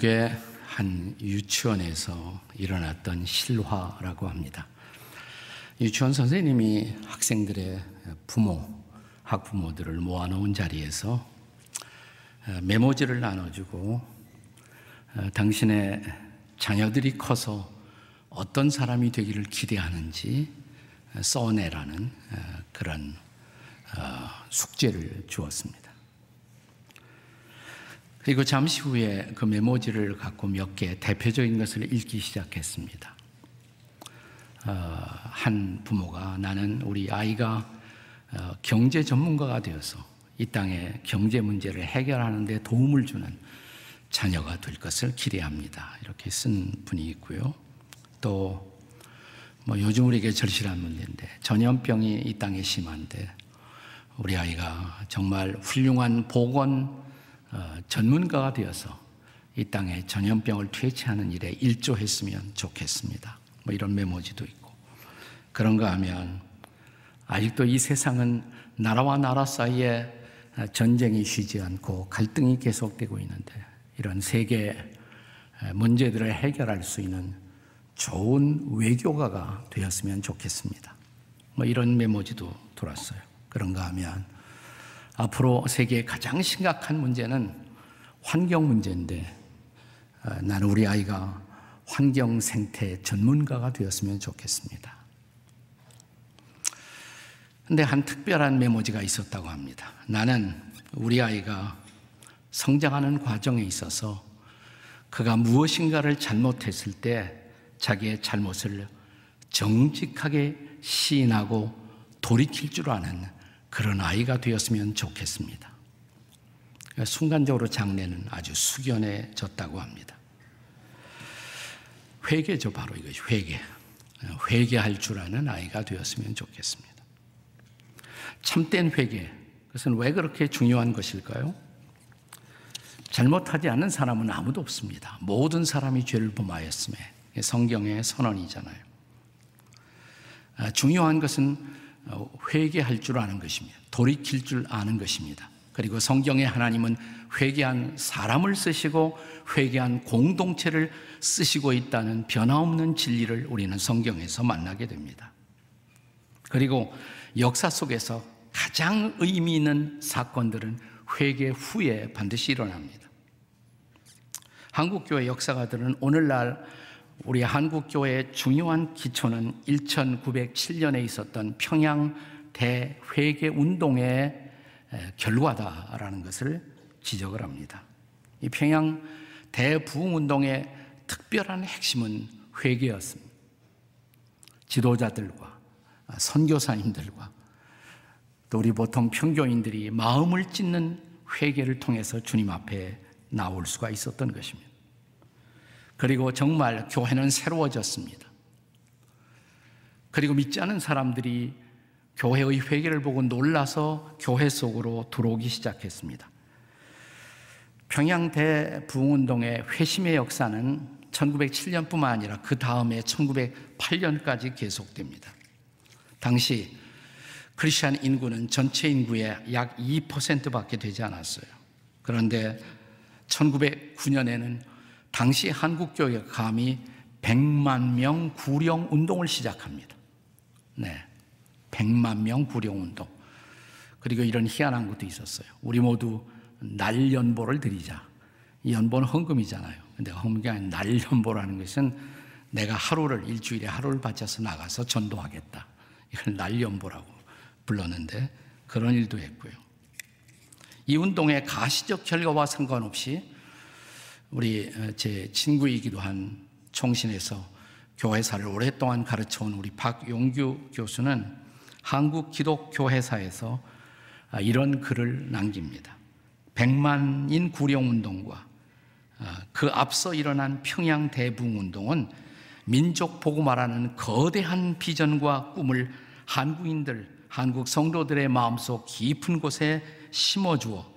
미국의 한 유치원에서 일어났던 실화라고 합니다. 유치원 선생님이 학생들의 부모, 학부모들을 모아놓은 자리에서 어, 메모지를 나눠주고 어, 당신의 자녀들이 커서 어떤 사람이 되기를 기대하는지 어, 써내라는 그런 숙제를 주었습니다. 그리고 잠시 후에 그 메모지를 갖고 몇 개 대표적인 것을 읽기 시작했습니다. 어, 한 부모가 나는 우리 아이가 어, 경제 전문가가 되어서 이 땅의 경제 문제를 해결하는 데 도움을 주는 자녀가 될 것을 기대합니다. 이렇게 쓴 분이 있고요. 또, 뭐 요즘 우리에게 절실한 문제인데, 전염병이 이 땅에 심한데, 우리 아이가 정말 훌륭한 보건 어, 전문가가 되어서 이 땅에 전염병을 퇴치하는 일에 일조했으면 좋겠습니다. 뭐 이런 메모지도 있고 그런가 하면 아직도 이 세상은 나라와 나라 사이에 전쟁이 쉬지 않고 갈등이 계속되고 있는데 이런 세계 문제들을 해결할 수 있는 좋은 외교가가 되었으면 좋겠습니다. 뭐 이런 메모지도 돌았어요. 그런가 하면 앞으로 세계의 가장 심각한 문제는 환경 문제인데 어, 나는 우리 아이가 환경 생태 전문가가 되었으면 좋겠습니다. 근데 한 특별한 메모지가 있었다고 합니다. 나는 우리 아이가 성장하는 과정에 있어서 그가 무엇인가를 잘못했을 때 자기의 잘못을 정직하게 시인하고 돌이킬 줄 아는 그런 아이가 되었으면 좋겠습니다. 그러니까 순간적으로 장래는 아주 숙연해졌다고 합니다. 회개죠, 바로 이것이 회개. 회개할 줄 아는 아이가 되었으면 좋겠습니다. 참된 회개. 그것은 왜 그렇게 중요한 것일까요? 잘못하지 않는 사람은 아무도 없습니다. 모든 사람이 죄를 범하였음에 성경의 선언이잖아요. 아, 중요한 것은 어, 회개할 줄 아는 것입니다. 돌이킬 줄 아는 것입니다. 그리고 성경에 하나님은 회개한 사람을 쓰시고 회개한 공동체를 쓰시고 있다는 변화없는 진리를 우리는 성경에서 만나게 됩니다. 그리고 역사 속에서 가장 의미 있는 사건들은 회개 후에 반드시 일어납니다. 한국교회 역사가들은 오늘날 우리 한국교회의 중요한 기초는 1907년에 있었던 평양 대회계 운동의 결과다라는 것을 지적을 합니다. 이 평양 대부흥 운동의 특별한 핵심은 회계였습니다. 지도자들과 선교사님들과 또 우리 보통 평교인들이 마음을 찢는 회개를 통해서 주님 앞에 나올 수가 있었던 것입니다. 그리고 정말 교회는 새로워졌습니다. 그리고 믿지 않은 사람들이 교회의 회개를 보고 놀라서 교회 속으로 들어오기 시작했습니다. 평양 대 부흥운동의 회심의 역사는 1907년뿐만 아니라 그 다음에 1908년까지 계속됩니다. 당시 크리스천 인구는 전체 인구의 약 2%밖에 되지 않았어요. 그런데 1909년에는 당시 한국교회가 감히 100만 명 구령 운동을 시작합니다. 네. 100만 명 구령 운동. 그리고 이런 희한한 것도 있었어요. 우리 모두 날 연보를 드리자. 이 연보는 헌금이잖아요. 근데 헌금이 아닌 날 연보라는 것은 내가 하루를, 일주일에 하루를 바쳐서 나가서 전도하겠다. 이걸 날 연보라고 불렀는데 그런 일도 했고요. 이 운동의 가시적 결과와 상관없이 우리 어, 제 친구이기도 한 총신에서 교회사를 오랫동안 가르쳐온 우리 박용규 교수는 한국 기독교회사에서 아, 이런 글을 남깁니다. 백만인 구령운동과 아, 그 앞서 일어난 평양 대부흥운동은 민족 복음화라는 거대한 비전과 꿈을 한국인들, 한국 성도들의 마음속 깊은 곳에 심어주어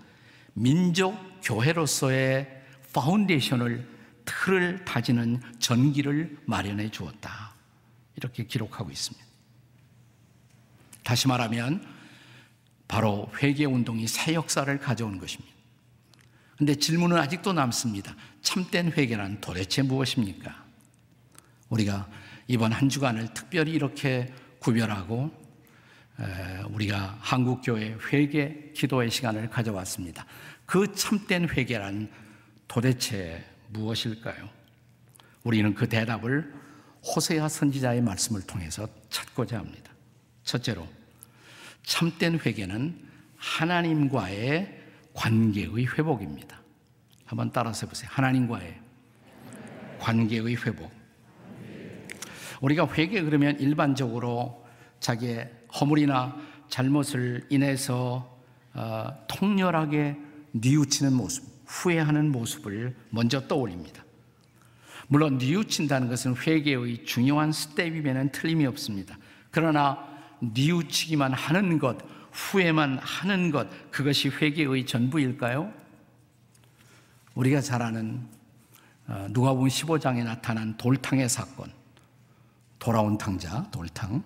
민족 교회로서의 foundation을 틀을 다지는 전기를 마련해 주었다. 이렇게 기록하고 있습니다. 다시 말하면 바로 회개 운동이 새 역사를 가져온 것입니다. 근데 질문은 아직도 남습니다. 참된 회개란 도대체 무엇입니까? 우리가 이번 한 주간을 특별히 이렇게 구별하고 우리가 한국교회 회개 기도의 시간을 가져왔습니다. 그 참된 회개란 도대체 무엇일까요? 우리는 그 대답을 호세아 선지자의 말씀을 통해서 찾고자 합니다. 첫째로 참된 회개는 하나님과의 관계의 회복입니다. 한번 따라서 해보세요. 하나님과의 관계의 회복. 우리가 회개 그러면 일반적으로 자기의 허물이나 잘못을 인해서 어, 통렬하게 뉘우치는 모습, 후회하는 모습을 먼저 떠올립니다. 물론 뉘우친다는 것은 회개의 중요한 스텝이면 틀림이 없습니다. 그러나 뉘우치기만 하는 것, 후회만 하는 것, 그것이 회개의 전부일까요? 우리가 잘 아는 어, 누가복음 15장에 나타난 돌탕의 사건, 돌아온 탕자, 돌탕.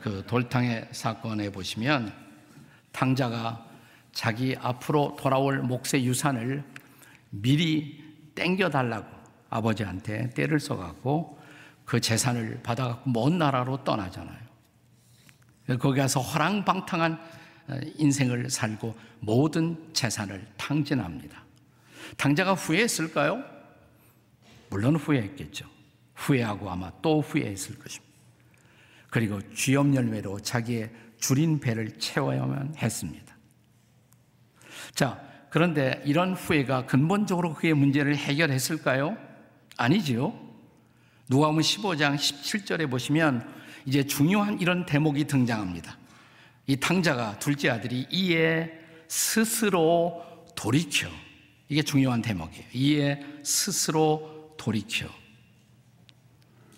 그 돌탕의 사건에 보시면 탕자가 자기 앞으로 돌아올 몫의 유산을 미리 땡겨달라고 아버지한테 때를 써갖고 그 재산을 받아갖고 먼 나라로 떠나잖아요. 거기 가서 허랑방탕한 어, 인생을 살고 모든 재산을 탕진합니다. 당자가 후회했을까요? 물론 후회했겠죠. 후회하고 아마 또 후회했을 것입니다. 그리고 쥐염 열매로 자기의 줄인 배를 채워야만 했습니다. 자, 그런데 이런 후회가 근본적으로 그의 문제를 해결했을까요? 아니지요. 누가복음 15장 17절에 보시면 이제 중요한 이런 대목이 등장합니다. 이 탕자가 둘째 아들이 이에 스스로 돌이켜 이게 중요한 대목이에요. 이에 스스로 돌이켜.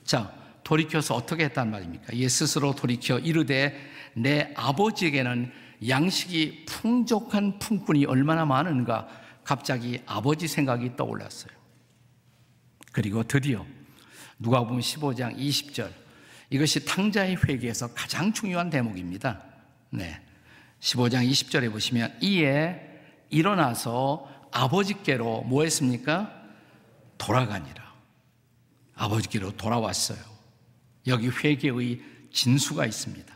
자, 돌이켜서 어떻게 했단 말입니까? 이에 스스로 돌이켜 이르되 내 아버지에게는 양식이 풍족한 품꾼이 얼마나 많은가 갑자기 아버지 생각이 떠올랐어요. 그리고 드디어 누가복음 15장 20절 이것이 탕자의 회개에서 가장 중요한 대목입니다. 네. 15장 20절에 보시면 이에 일어나서 아버지께로 뭐 했습니까? 돌아가니라. 아버지께로 돌아왔어요. 여기 회개의 진수가 있습니다.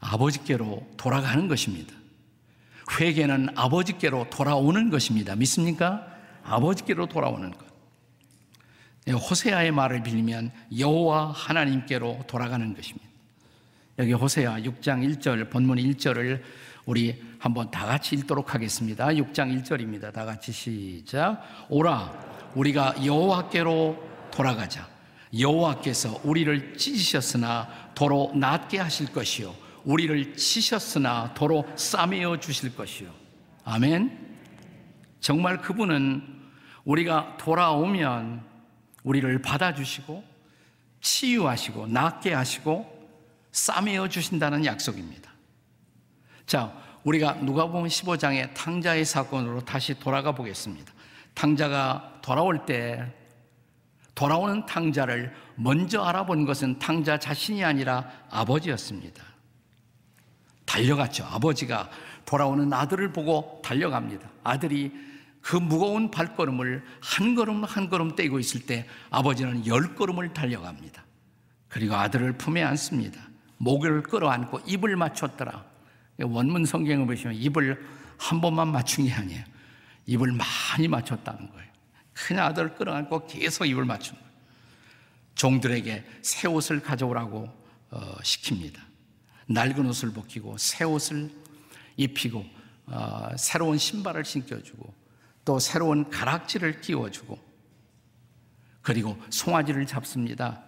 아버지께로 돌아가는 것입니다. 회개는 아버지께로 돌아오는 것입니다. 믿습니까? 아버지께로 돌아오는 것. 예, 호세아의 말을 빌리면 여호와 하나님께로 돌아가는 것입니다. 여기 호세아 6장 1절 본문 1절을 우리 한번 다 같이 읽도록 하겠습니다. 6장 1절입니다. 다 같이 시작. 오라 우리가 여호와께로 돌아가자. 여호와께서 우리를 찢으셨으나 도로 낫게 하실 것이요 우리를 치셨으나 도로 싸매어 주실 것이요. 아멘. 정말 그분은 우리가 돌아오면 우리를 받아주시고 치유하시고 낫게 하시고 싸매어 주신다는 약속입니다. 자, 우리가 누가복음 15장의 탕자의 사건으로 다시 돌아가 보겠습니다. 탕자가 돌아올 때 돌아오는 탕자를 먼저 알아본 것은 탕자 자신이 아니라 아버지였습니다. 달려갔죠. 아버지가 돌아오는 아들을 보고 달려갑니다. 아들이 그 무거운 발걸음을 한 걸음 한 걸음 떼고 있을 때 아버지는 열 걸음을 달려갑니다. 그리고 아들을 품에 안습니다. 목을 끌어안고 입을 맞췄더라. 원문 성경을 보시면 입을 한 번만 맞춘 게 아니에요. 입을 많이 맞췄다는 거예요. 큰 아들을 끌어안고 계속 입을 맞춘 거예요. 종들에게 새 옷을 가져오라고 어, 시킵니다. 낡은 옷을 벗기고 새 옷을 입히고 어, 새로운 신발을 신겨주고 또 새로운 가락지를 끼워주고 그리고 송아지를 잡습니다.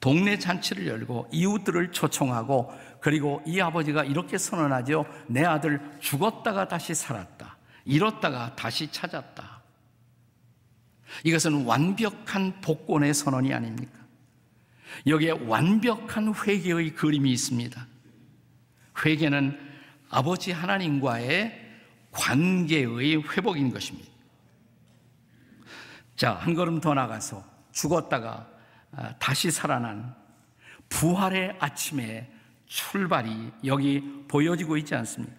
동네 잔치를 열고 이웃들을 초청하고 그리고 이 아버지가 이렇게 선언하죠. 내 아들 죽었다가 다시 살았다. 잃었다가 다시 찾았다. 이것은 완벽한 복권의 선언이 아닙니까? 여기에 완벽한 회개의 그림이 있습니다. 회개는 아버지 하나님과의 관계의 회복인 것입니다. 자, 한 걸음 더 나가서 죽었다가 아, 다시 살아난 부활의 아침에 출발이 여기 보여지고 있지 않습니까?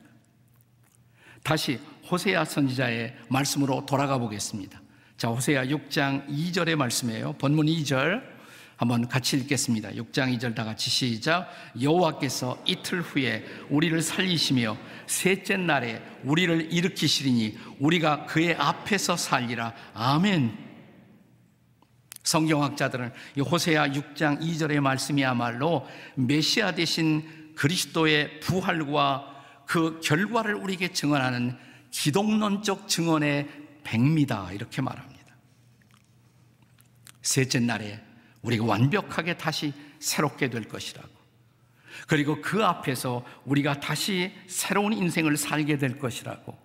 다시 호세아 선지자의 말씀으로 돌아가 보겠습니다. 자, 호세아 6장 2절의 말씀이에요. 본문 2절. 한번 같이 읽겠습니다. 6장 2절 다 같이 시작. 여호와께서 이틀 후에 우리를 살리시며 셋째 날에 우리를 일으키시리니 우리가 그의 앞에서 살리라. 아멘. 성경학자들은 이 호세아 6장 2절의 말씀이야말로 메시아 대신 그리스도의 부활과 그 결과를 우리에게 증언하는 기독론적 증언의 백미다 이렇게 말합니다. 셋째 날에 우리가 완벽하게 다시 새롭게 될 것이라고. 그리고 그 앞에서 우리가 다시 새로운 인생을 살게 될 것이라고.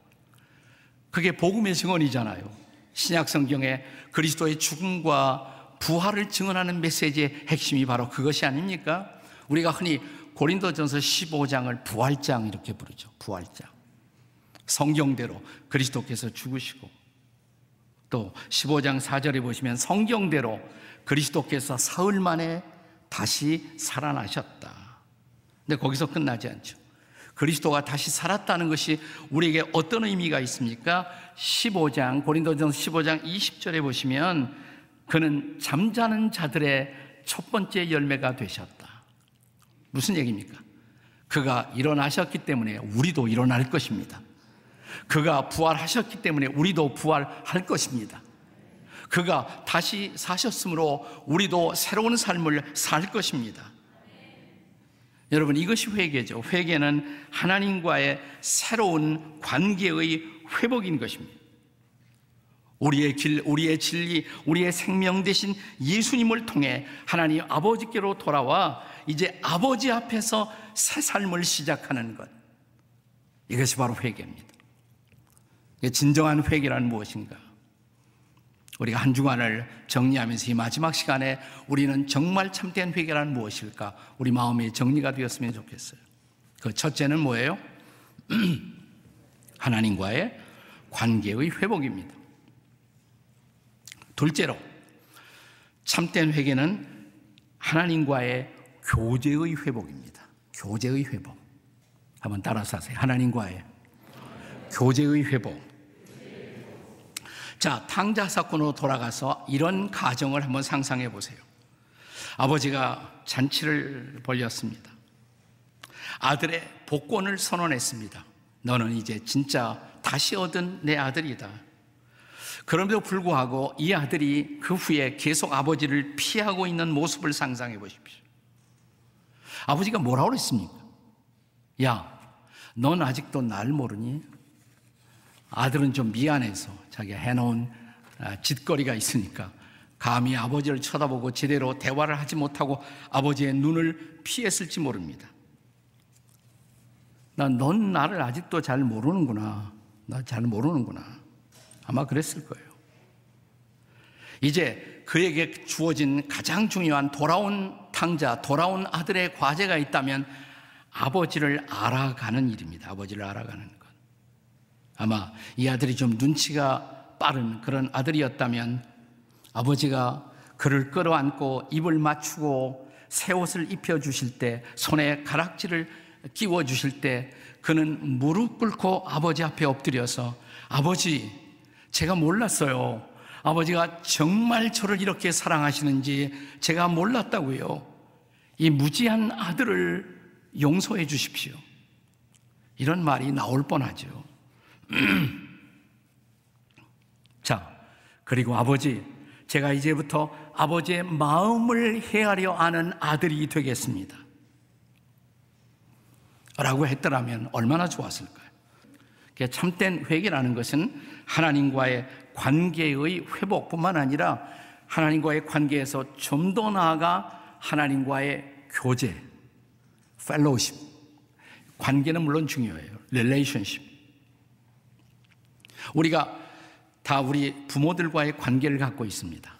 그게 복음의 증언이잖아요. 신약 성경에 그리스도의 죽음과 부활을 증언하는 메시지의 핵심이 바로 그것이 아닙니까? 우리가 흔히 고린도전서 15장을 부활장 이렇게 부르죠. 부활장. 성경대로 그리스도께서 죽으시고 또 15장 4절에 보시면 성경대로 그리스도께서 사흘 만에 다시 살아나셨다. 근데 거기서 끝나지 않죠. 그리스도가 다시 살았다는 것이 우리에게 어떤 의미가 있습니까? 15장, 고린도전서 15장 20절에 보시면 그는 잠자는 자들의 첫 번째 열매가 되셨다. 무슨 얘기입니까? 그가 일어나셨기 때문에 우리도 일어날 것입니다. 그가 부활하셨기 때문에 우리도 부활할 것입니다. 그가 다시 사셨으므로 우리도 새로운 삶을 살 것입니다. 여러분 이것이 회개죠. 회개는 하나님과의 새로운 관계의 회복인 것입니다. 우리의 길, 우리의 진리, 우리의 생명 대신 예수님을 통해 하나님 아버지께로 돌아와 이제 아버지 앞에서 새 삶을 시작하는 것. 이것이 바로 회개입니다. 진정한 회개란 무엇인가? 우리가 한 주간을 정리하면서 이 마지막 시간에 우리는 정말 참된 회개란 무엇일까? 우리 마음이 정리가 되었으면 좋겠어요. 그 첫째는 뭐예요? 하나님과의 관계의 회복입니다. 둘째로 참된 회개는 하나님과의 교제의 회복입니다. 교제의 회복. 한번 따라서 하세요. 하나님과의 교제의 회복. 자, 탕자 사건으로 돌아가서 이런 가정을 한번 상상해 보세요. 아버지가 잔치를 벌였습니다. 아들의 복권을 선언했습니다. 너는 이제 진짜 다시 얻은 내 아들이다. 그럼에도 불구하고 이 아들이 그 후에 계속 아버지를 피하고 있는 모습을 상상해 보십시오. 아버지가 뭐라고 그랬습니까? 야, 넌 아직도 날 모르니? 아들은 좀 미안해서 자기가 해놓은 아, 짓거리가 있으니까 감히 아버지를 쳐다보고 제대로 대화를 하지 못하고 아버지의 눈을 피했을지 모릅니다. 난넌 나를 아직도 잘 모르는구나. 나 잘 모르는구나. 아마 그랬을 거예요. 이제 그에게 주어진 가장 중요한 돌아온 탕자, 돌아온 아들의 과제가 있다면 아버지를 알아가는 일입니다. 아버지를 알아가는. 아마 이 아들이 좀 눈치가 빠른 그런 아들이었다면 아버지가 그를 끌어안고 입을 맞추고 새 옷을 입혀 주실 때 손에 가락지를 끼워 주실 때 그는 무릎 꿇고 아버지 앞에 엎드려서 아버지 제가 몰랐어요. 아버지가 정말 저를 이렇게 사랑하시는지 제가 몰랐다고요. 이 무지한 아들을 용서해 주십시오. 이런 말이 나올 뻔하죠. 자, 그리고 아버지, 제가 이제부터 아버지의 마음을 헤아려 아는 아들이 되겠습니다. 라고 했더라면 얼마나 좋았을까요? 참된 회개라는 것은 하나님과의 관계의 회복뿐만 아니라 하나님과의 관계에서 좀 더 나아가 하나님과의 교제, Fellowship. 관계는 물론 중요해요. Relationship. 우리가 다 우리 부모들과의 관계를 갖고 있습니다.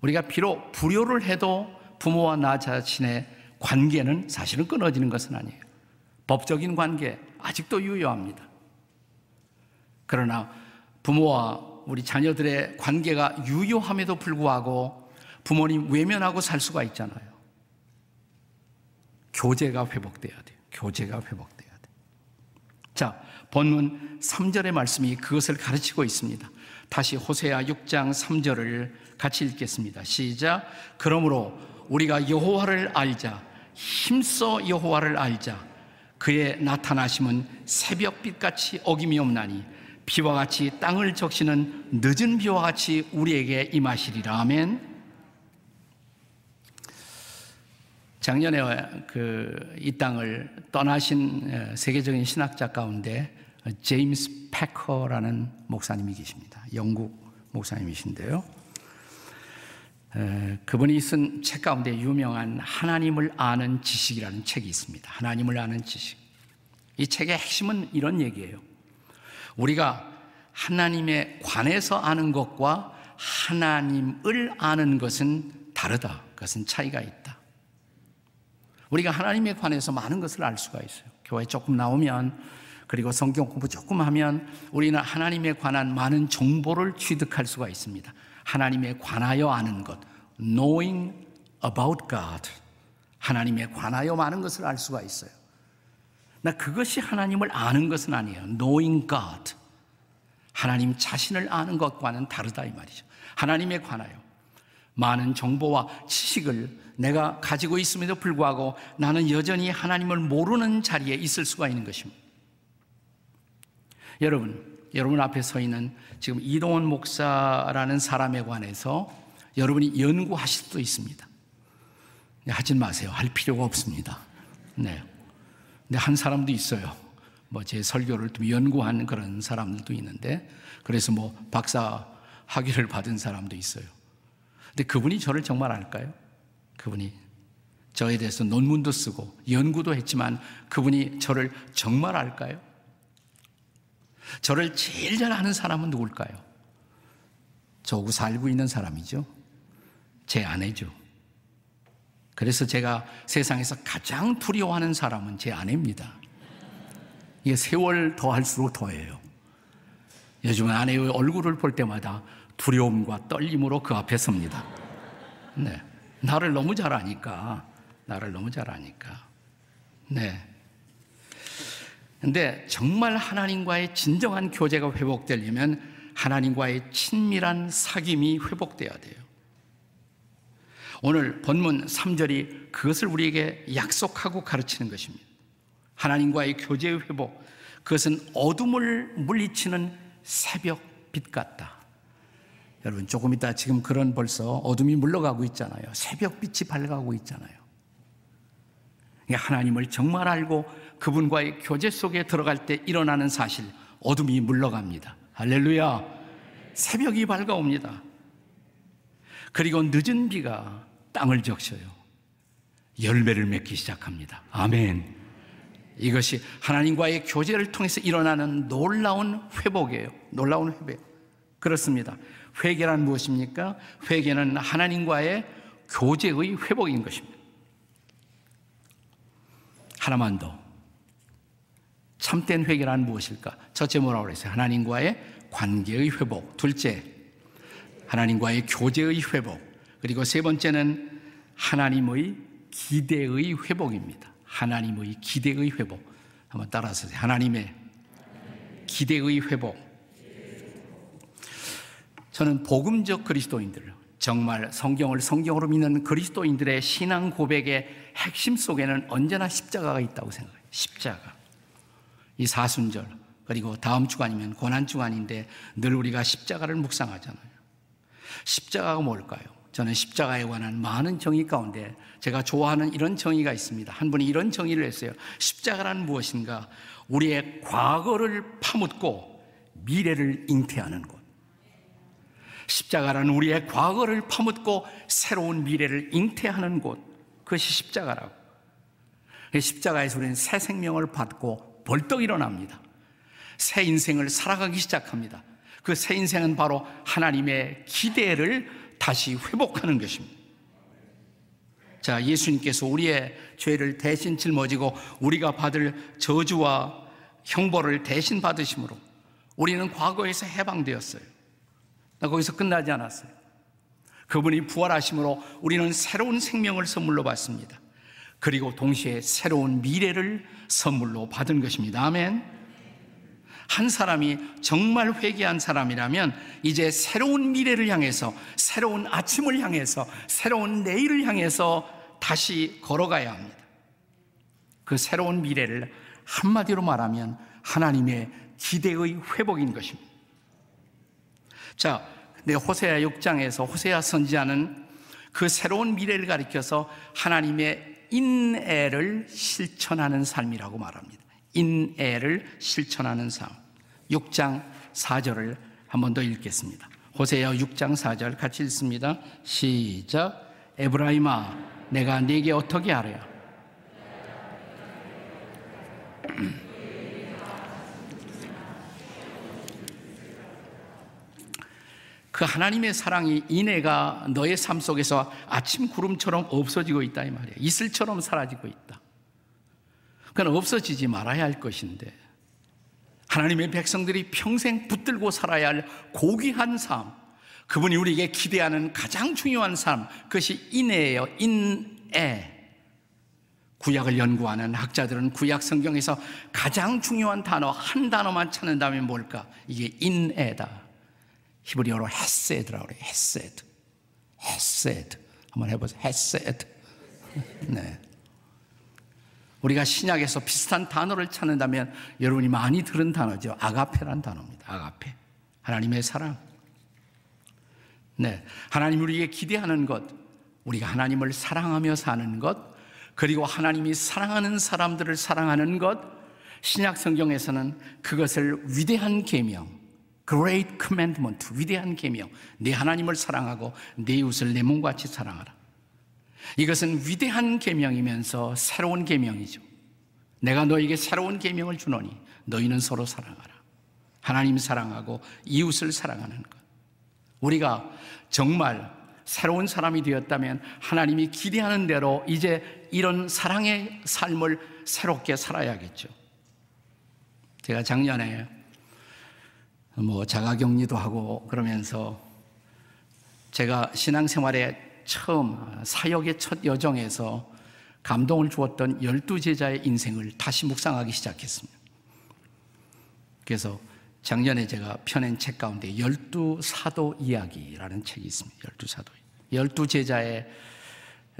우리가 비록 불효를 해도 부모와 나 자신의 관계는 사실은 끊어지는 것은 아니에요. 법적인 관계 아직도 유효합니다. 그러나 부모와 우리 자녀들의 관계가 유효함에도 불구하고 부모님 외면하고 살 수가 있잖아요. 교제가 회복돼야 돼요. 교제가 회복돼야 돼. 자, 본문 3절의 말씀이 그것을 가르치고 있습니다. 다시 호세아 6장 3절을 같이 읽겠습니다. 시작. 그러므로 우리가 여호와를 알자. 힘써 여호와를 알자. 그의 나타나심은 새벽빛 같이 어김이 없나니 비와 같이 땅을 적시는 늦은 비와 같이 우리에게 임하시리라. 아멘. 작년에 그 이 땅을 떠나신 세계적인 신학자 가운데 제임스 패커라는 목사님이 계십니다. 영국 목사님이신데요. 그분이 쓴 책 가운데 유명한 하나님을 아는 지식이라는 책이 있습니다. 하나님을 아는 지식. 이 책의 핵심은 이런 얘기예요. 우리가 하나님에 관해서 아는 것과 하나님을 아는 것은 다르다. 그것은 차이가 있다. 우리가 하나님에 관해서 많은 것을 알 수가 있어요. 교회 조금 나오면 그리고 성경 공부 조금 하면 우리는 하나님에 관한 많은 정보를 취득할 수가 있습니다. 하나님에 관하여 아는 것, knowing about God. 하나님에 관하여 많은 것을 알 수가 있어요. 나 그것이 하나님을 아는 것은 아니에요. knowing God. 하나님 자신을 아는 것과는 다르다 이 말이죠. 하나님에 관하여 많은 정보와 지식을 내가 가지고 있음에도 불구하고 나는 여전히 하나님을 모르는 자리에 있을 수가 있는 것입니다. 여러분, 여러분 앞에 서 있는 지금 이동원 목사라는 사람에 관해서 여러분이 연구하실 수도 있습니다. 네, 하진 마세요. 할 필요가 없습니다. 네. 근데 한 사람도 있어요. 뭐 제 설교를 좀 연구하는 그런 사람들도 있는데 그래서 뭐 박사 학위를 받은 사람도 있어요. 근데 그분이 저를 정말 알까요? 그분이 저에 대해서 논문도 쓰고 연구도 했지만 그분이 저를 정말 알까요? 저를 제일 잘 아는 사람은 누굴까요? 저하고 살고 있는 사람이죠. 제 아내죠. 그래서 제가 세상에서 가장 두려워하는 사람은 제 아내입니다. 이게 세월 더할수록 더해요. 요즘은 아내의 얼굴을 볼 때마다 두려움과 떨림으로 그 앞에 섭니다. 네. 나를 너무 잘 아니까. 나를 너무 잘 아니까. 네. 근데 정말 하나님과의 진정한 교제가 회복되려면 하나님과의 친밀한 사귐이 회복돼야 돼요. 오늘 본문 3절이 그것을 우리에게 약속하고 가르치는 것입니다. 하나님과의 교제의 회복, 그것은 어둠을 물리치는 새벽 빛 같다. 여러분, 조금 이따 지금 그런 벌써 어둠이 물러가고 있잖아요. 새벽 빛이 밝아가고 있잖아요. 하나님을 정말 알고 그분과의 교제 속에 들어갈 때 일어나는 사실, 어둠이 물러갑니다. 할렐루야. 새벽이 밝아옵니다. 그리고 늦은 비가 땅을 적셔요. 열매를 맺기 시작합니다. 아멘. 이것이 하나님과의 교제를 통해서 일어나는 놀라운 회복이에요. 놀라운 회복. 그렇습니다. 회개란 무엇입니까? 회개는 하나님과의 교제의 회복인 것입니다. 하나만 더. 참된 회개란 무엇일까? 첫째 뭐라고 그랬어요? 하나님과의 관계의 회복. 둘째, 하나님과의 교제의 회복. 그리고 세 번째는 하나님의 기대의 회복입니다. 하나님의 기대의 회복. 한번 따라서 하나님의 기대의 회복. 저는 복음적 그리스도인들, 정말 성경을 성경으로 믿는 그리스도인들의 신앙 고백의 핵심 속에는 언제나 십자가가 있다고 생각해요. 십자가. 이 사순절, 그리고 다음 주간이면 고난주간인데 늘 우리가 십자가를 묵상하잖아요. 십자가가 뭘까요? 저는 십자가에 관한 많은 정의 가운데 제가 좋아하는 이런 정의가 있습니다. 한 분이 이런 정의를 했어요. 십자가란 무엇인가? 우리의 과거를 파묻고 미래를 잉태하는 곳. 십자가라는 우리의 과거를 파묻고 새로운 미래를 잉태하는 곳. 그것이 십자가라고. 십자가에서 우리는 새 생명을 받고 벌떡 일어납니다. 새 인생을 살아가기 시작합니다. 그 새 인생은 바로 하나님의 기대를 다시 회복하는 것입니다. 자, 예수님께서 우리의 죄를 대신 짊어지고 우리가 받을 저주와 형벌을 대신 받으심으로 우리는 과거에서 해방되었어요. 거기서 끝나지 않았어요. 그분이 부활하심으로 우리는 새로운 생명을 선물로 받습니다. 그리고 동시에 새로운 미래를 선물로 받은 것입니다. 아멘. 한 사람이 정말 회개한 사람이라면 이제 새로운 미래를 향해서 새로운 아침을 향해서 새로운 내일을 향해서 다시 걸어가야 합니다. 그 새로운 미래를 한마디로 말하면 하나님의 기대의 회복인 것입니다. 자, 근데 호세아 6장에서 호세아 선지자는 그 새로운 미래를 가리켜서 하나님의 인애를 실천하는 삶이라고 말합니다. 인애를 실천하는 삶. 6장 4절을 한 번 더 읽겠습니다. 호세아 6장 4절 같이 읽습니다. 시작. 에브라임아, 내가 네게 어떻게 하랴? 그 하나님의 사랑이 인애가 너의 삶 속에서 아침 구름처럼 없어지고 있다 이 말이야. 이슬처럼 사라지고 있다. 그건 없어지지 말아야 할 것인데 하나님의 백성들이 평생 붙들고 살아야 할 고귀한 삶, 그분이 우리에게 기대하는 가장 중요한 삶, 그것이 인애예요. 인애. 구약을 연구하는 학자들은 구약 성경에서 가장 중요한 단어 한 단어만 찾는다면 뭘까? 이게 인애다. 히브리어로 חסד라고 그래요. חסד. חסד. 한번 해보세요. חסד. 네. 우리가 신약에서 비슷한 단어를 찾는다면 여러분이 많이 들은 단어죠. 아가페란 단어입니다. 아가페. 하나님의 사랑. 네. 하나님 우리에게 기대하는 것, 우리가 하나님을 사랑하며 사는 것, 그리고 하나님이 사랑하는 사람들을 사랑하는 것, 신약 성경에서는 그것을 위대한 계명, Great Commandment, 위대한 계명, 내 하나님을 사랑하고 내 이웃을 내 몸같이 사랑하라. 이것은 위대한 계명이면서 새로운 계명이죠. 내가 너에게 새로운 계명을 주노니 너희는 서로 사랑하라. 하나님 사랑하고 이웃을 사랑하는 것. 우리가 정말 새로운 사람이 되었다면 하나님이 기대하는 대로 이제 이런 사랑의 삶을 새롭게 살아야겠죠. 제가 작년에 뭐 자가격리도 하고 그러면서 제가 신앙생활에 처음 사역의 첫 여정에서 감동을 주었던 열두 제자의 인생을 다시 묵상하기 시작했습니다. 그래서 작년에 제가 펴낸 책 가운데 열두 사도 이야기라는 책이 있습니다. 열두 사도. 열두 제자의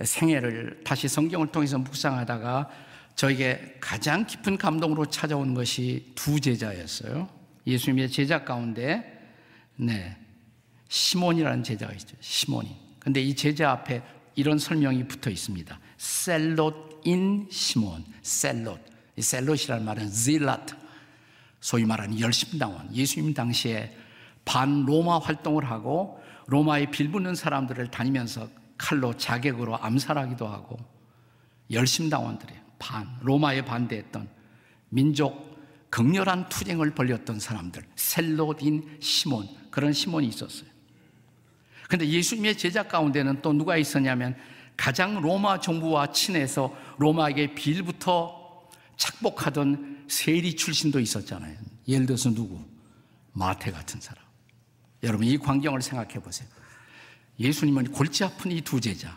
생애를 다시 성경을 통해서 묵상하다가 저에게 가장 깊은 감동으로 찾아온 것이 두 제자였어요. 예수님의 제자 가운데 네 시몬이라는 제자가 있죠. 시몬이. 근데 이 제자 앞에 이런 설명이 붙어 있습니다. 셀롯인 시몬. 셀롯. 이 셀롯이라는 말은 zealot. 소위 말하는 열심당원. 예수님 당시에 반 로마 활동을 하고 로마에 빌붙는 사람들을 다니면서 칼로 자객으로 암살하기도 하고 열심당원들이에요. 반 로마에 반대했던 민족 극렬한 투쟁을 벌였던 사람들 셀롯인 시몬 그런 시몬이 있었어요. 근데 예수님의 제자 가운데는 또 누가 있었냐면 가장 로마 정부와 친해서 로마에게 빌부터 착복하던 세리 출신도 있었잖아요. 예를 들어서 누구? 마태 같은 사람. 여러분 이 광경을 생각해 보세요. 예수님은 골치 아픈 이 두 제자,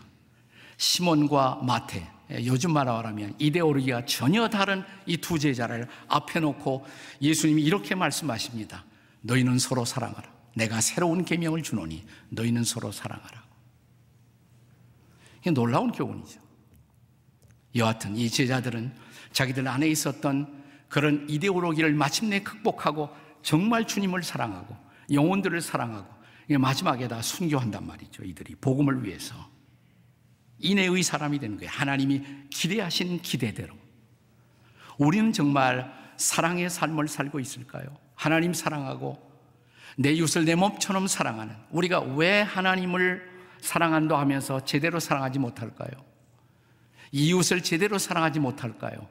시몬과 마태, 요즘 말하면 이데올로기가 전혀 다른 이 두 제자를 앞에 놓고 예수님이 이렇게 말씀하십니다. 너희는 서로 사랑하라. 내가 새로운 계명을 주노니 너희는 서로 사랑하라. 이게 놀라운 교훈이죠. 여하튼 이 제자들은 자기들 안에 있었던 그런 이데올로기를 마침내 극복하고 정말 주님을 사랑하고 영혼들을 사랑하고 마지막에 다 순교한단 말이죠. 이들이 복음을 위해서 인내의 사람이 되는 거예요. 하나님이 기대하신 기대대로. 우리는 정말 사랑의 삶을 살고 있을까요? 하나님 사랑하고 내 이웃을 내 몸처럼 사랑하는 우리가 왜 하나님을 사랑한다 하면서 제대로 사랑하지 못할까요? 이웃을 제대로 사랑하지 못할까요?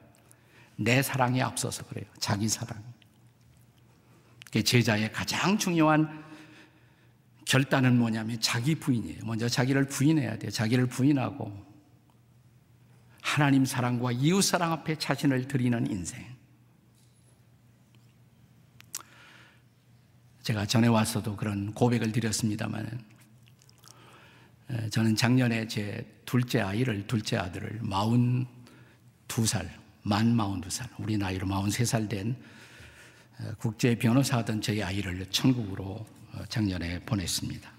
내 사랑이 앞서서 그래요. 자기 사랑. 제자의 가장 중요한 결단은 뭐냐면 자기 부인이에요. 먼저 자기를 부인해야 돼요. 자기를 부인하고 하나님 사랑과 이웃 사랑 앞에 자신을 드리는 인생. 제가 전에 와서도 그런 고백을 드렸습니다만 저는 작년에 제 둘째 아이를 둘째 아들을 마흔 두 살, 만 마흔 두 살, 우리 나이로 마흔 세살 된 국제 변호사 하던 저희 아이를 천국으로 작년에 보냈습니다.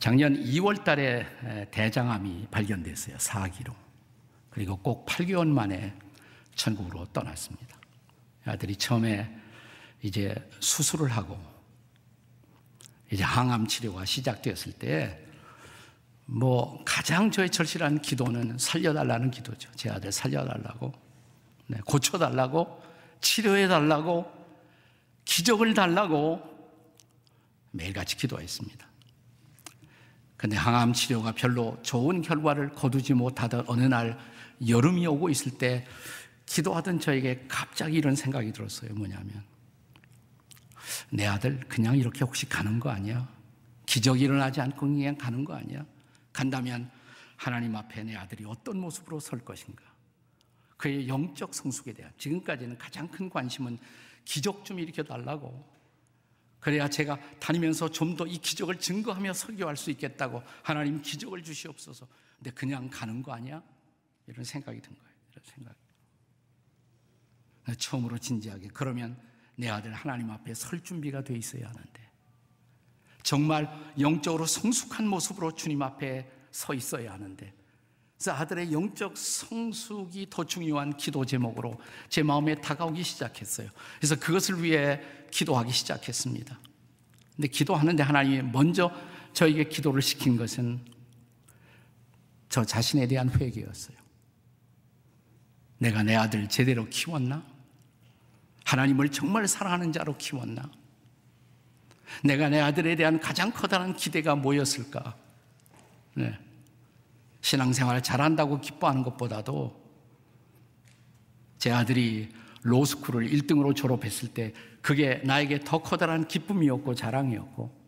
작년 2월 달에 대장암이 발견됐어요. 4기로. 그리고 꼭 8개월 만에 천국으로 떠났습니다. 아들이 처음에 이제 수술을 하고 이제 항암 치료가 시작되었을 때 뭐 가장 저의 절실한 기도는 살려달라는 기도죠. 제 아들 살려달라고, 네, 고쳐달라고, 치료해달라고, 기적을 달라고 매일같이 기도했습니다. 근데 항암 치료가 별로 좋은 결과를 거두지 못하던 어느 날 여름이 오고 있을 때 기도하던 저에게 갑자기 이런 생각이 들었어요. 뭐냐면 내 아들 그냥 이렇게 혹시 가는 거 아니야? 기적이 일어나지 않고 그냥 가는 거 아니야? 간다면 하나님 앞에 내 아들이 어떤 모습으로 설 것인가? 그의 영적 성숙에 대한 지금까지는 가장 큰 관심은 기적 좀 일으켜 달라고 그래야 제가 다니면서 좀 더 이 기적을 증거하며 설교할 수 있겠다고 하나님 기적을 주시옵소서. 근데 그냥 가는 거 아니야? 이런 생각이 든 거예요. 이런 생각. 처음으로 진지하게 그러면 내 아들 하나님 앞에 설 준비가 돼 있어야 하는데 정말 영적으로 성숙한 모습으로 주님 앞에 서 있어야 하는데 그래서 아들의 영적 성숙이 더 중요한 기도 제목으로 제 마음에 다가오기 시작했어요. 그래서 그것을 위해 기도하기 시작했습니다. 근데 기도하는데 하나님이 먼저 저에게 기도를 시킨 것은 저 자신에 대한 회개였어요. 내가 내 아들 제대로 키웠나? 하나님을 정말 사랑하는 자로 키웠나? 내가 내 아들에 대한 가장 커다란 기대가 뭐였을까? 네. 신앙생활을 잘한다고 기뻐하는 것보다도 제 아들이 로스쿨을 1등으로 졸업했을 때 그게 나에게 더 커다란 기쁨이었고 자랑이었고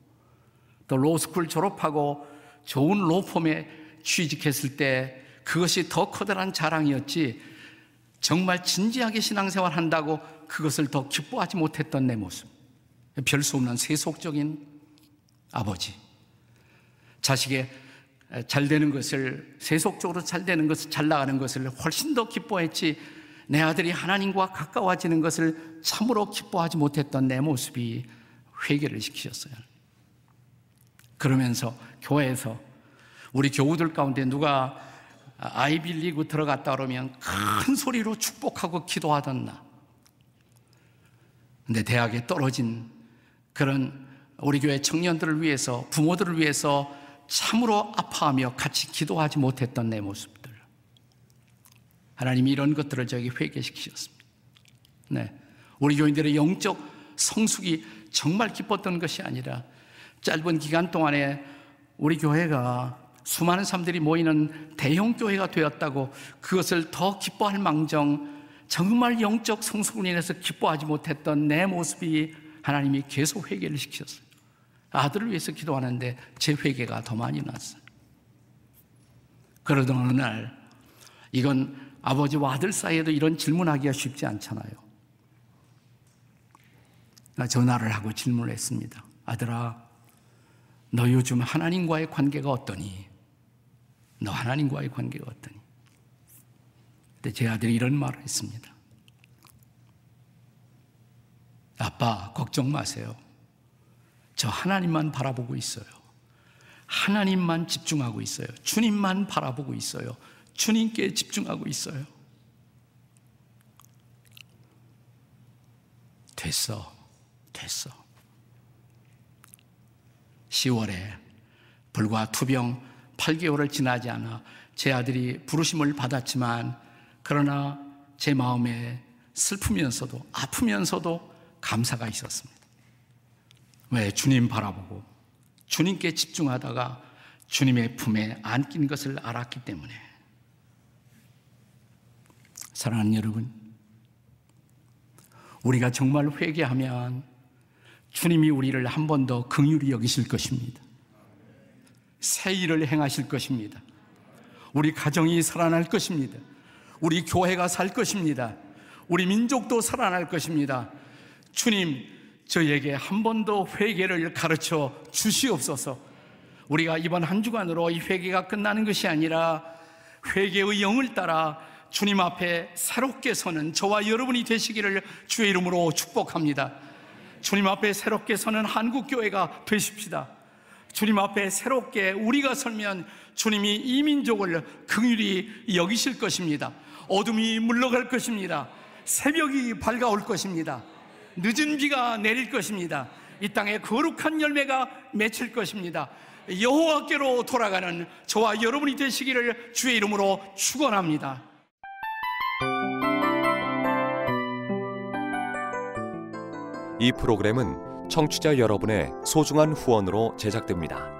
또 로스쿨 졸업하고 좋은 로펌에 취직했을 때 그것이 더 커다란 자랑이었지 정말 진지하게 신앙생활 한다고 그것을 더 기뻐하지 못했던 내 모습. 별 수 없는 세속적인 아버지. 자식의 잘 되는 것을, 세속적으로 잘 되는 것을, 잘 나가는 것을 훨씬 더 기뻐했지 내 아들이 하나님과 가까워지는 것을 참으로 기뻐하지 못했던 내 모습이 회개를 시키셨어요. 그러면서 교회에서 우리 교우들 가운데 누가 아이빌리그 들어갔다 그러면 큰 소리로 축복하고 기도하던 나. 근데 대학에 떨어진 그런 우리 교회 청년들을 위해서 부모들을 위해서 참으로 아파하며 같이 기도하지 못했던 내 모습. 하나님이 이런 것들을 저에게 회개시키셨습니다. 네. 우리 교인들의 영적 성숙이 정말 기뻤던 것이 아니라 짧은 기간 동안에 우리 교회가 수많은 사람들이 모이는 대형 교회가 되었다고 그것을 더 기뻐할 망정 정말 영적 성숙을 인해서 기뻐하지 못했던 내 모습이 하나님이 계속 회개를 시키셨어요. 아들을 위해서 기도하는데 제 회개가 더 많이 났어요. 그러던 어느 날 이건 아버지와 아들 사이에도 이런 질문하기가 쉽지 않잖아요. 나 전화를 하고 질문을 했습니다. 아들아, 너 요즘 하나님과의 관계가 어떠니? 너 하나님과의 관계가 어떠니? 근데 제 아들이 이런 말을 했습니다. 아빠, 걱정 마세요. 저 하나님만 바라보고 있어요. 하나님만 집중하고 있어요. 주님만 바라보고 있어요. 주님께 집중하고 있어요. 됐어. 됐어. 10월에 불과 투병 8개월을 지나지 않아 제 아들이 부르심을 받았지만 그러나 제 마음에 슬프면서도 아프면서도 감사가 있었습니다. 왜 주님 바라보고 주님께 집중하다가 주님의 품에 안긴 것을 알았기 때문에 사랑하는 여러분, 우리가 정말 회개하면 주님이 우리를 한 번 더 긍휼히 여기실 것입니다. 새 일을 행하실 것입니다. 우리 가정이 살아날 것입니다. 우리 교회가 살 것입니다. 우리 민족도 살아날 것입니다. 주님, 저에게 한 번 더 회개를 가르쳐 주시옵소서. 우리가 이번 한 주간으로 이 회개가 끝나는 것이 아니라 회개의 영을 따라 주님 앞에 새롭게 서는 저와 여러분이 되시기를 주의 이름으로 축복합니다. 주님 앞에 새롭게 서는 한국교회가 되십시다. 주님 앞에 새롭게 우리가 설면 주님이 이 민족을 긍휼히 여기실 것입니다. 어둠이 물러갈 것입니다. 새벽이 밝아올 것입니다. 늦은 비가 내릴 것입니다. 이 땅에 거룩한 열매가 맺힐 것입니다. 여호와께로 돌아가는 저와 여러분이 되시기를 주의 이름으로 축원합니다. 이 프로그램은 청취자 여러분의 소중한 후원으로 제작됩니다.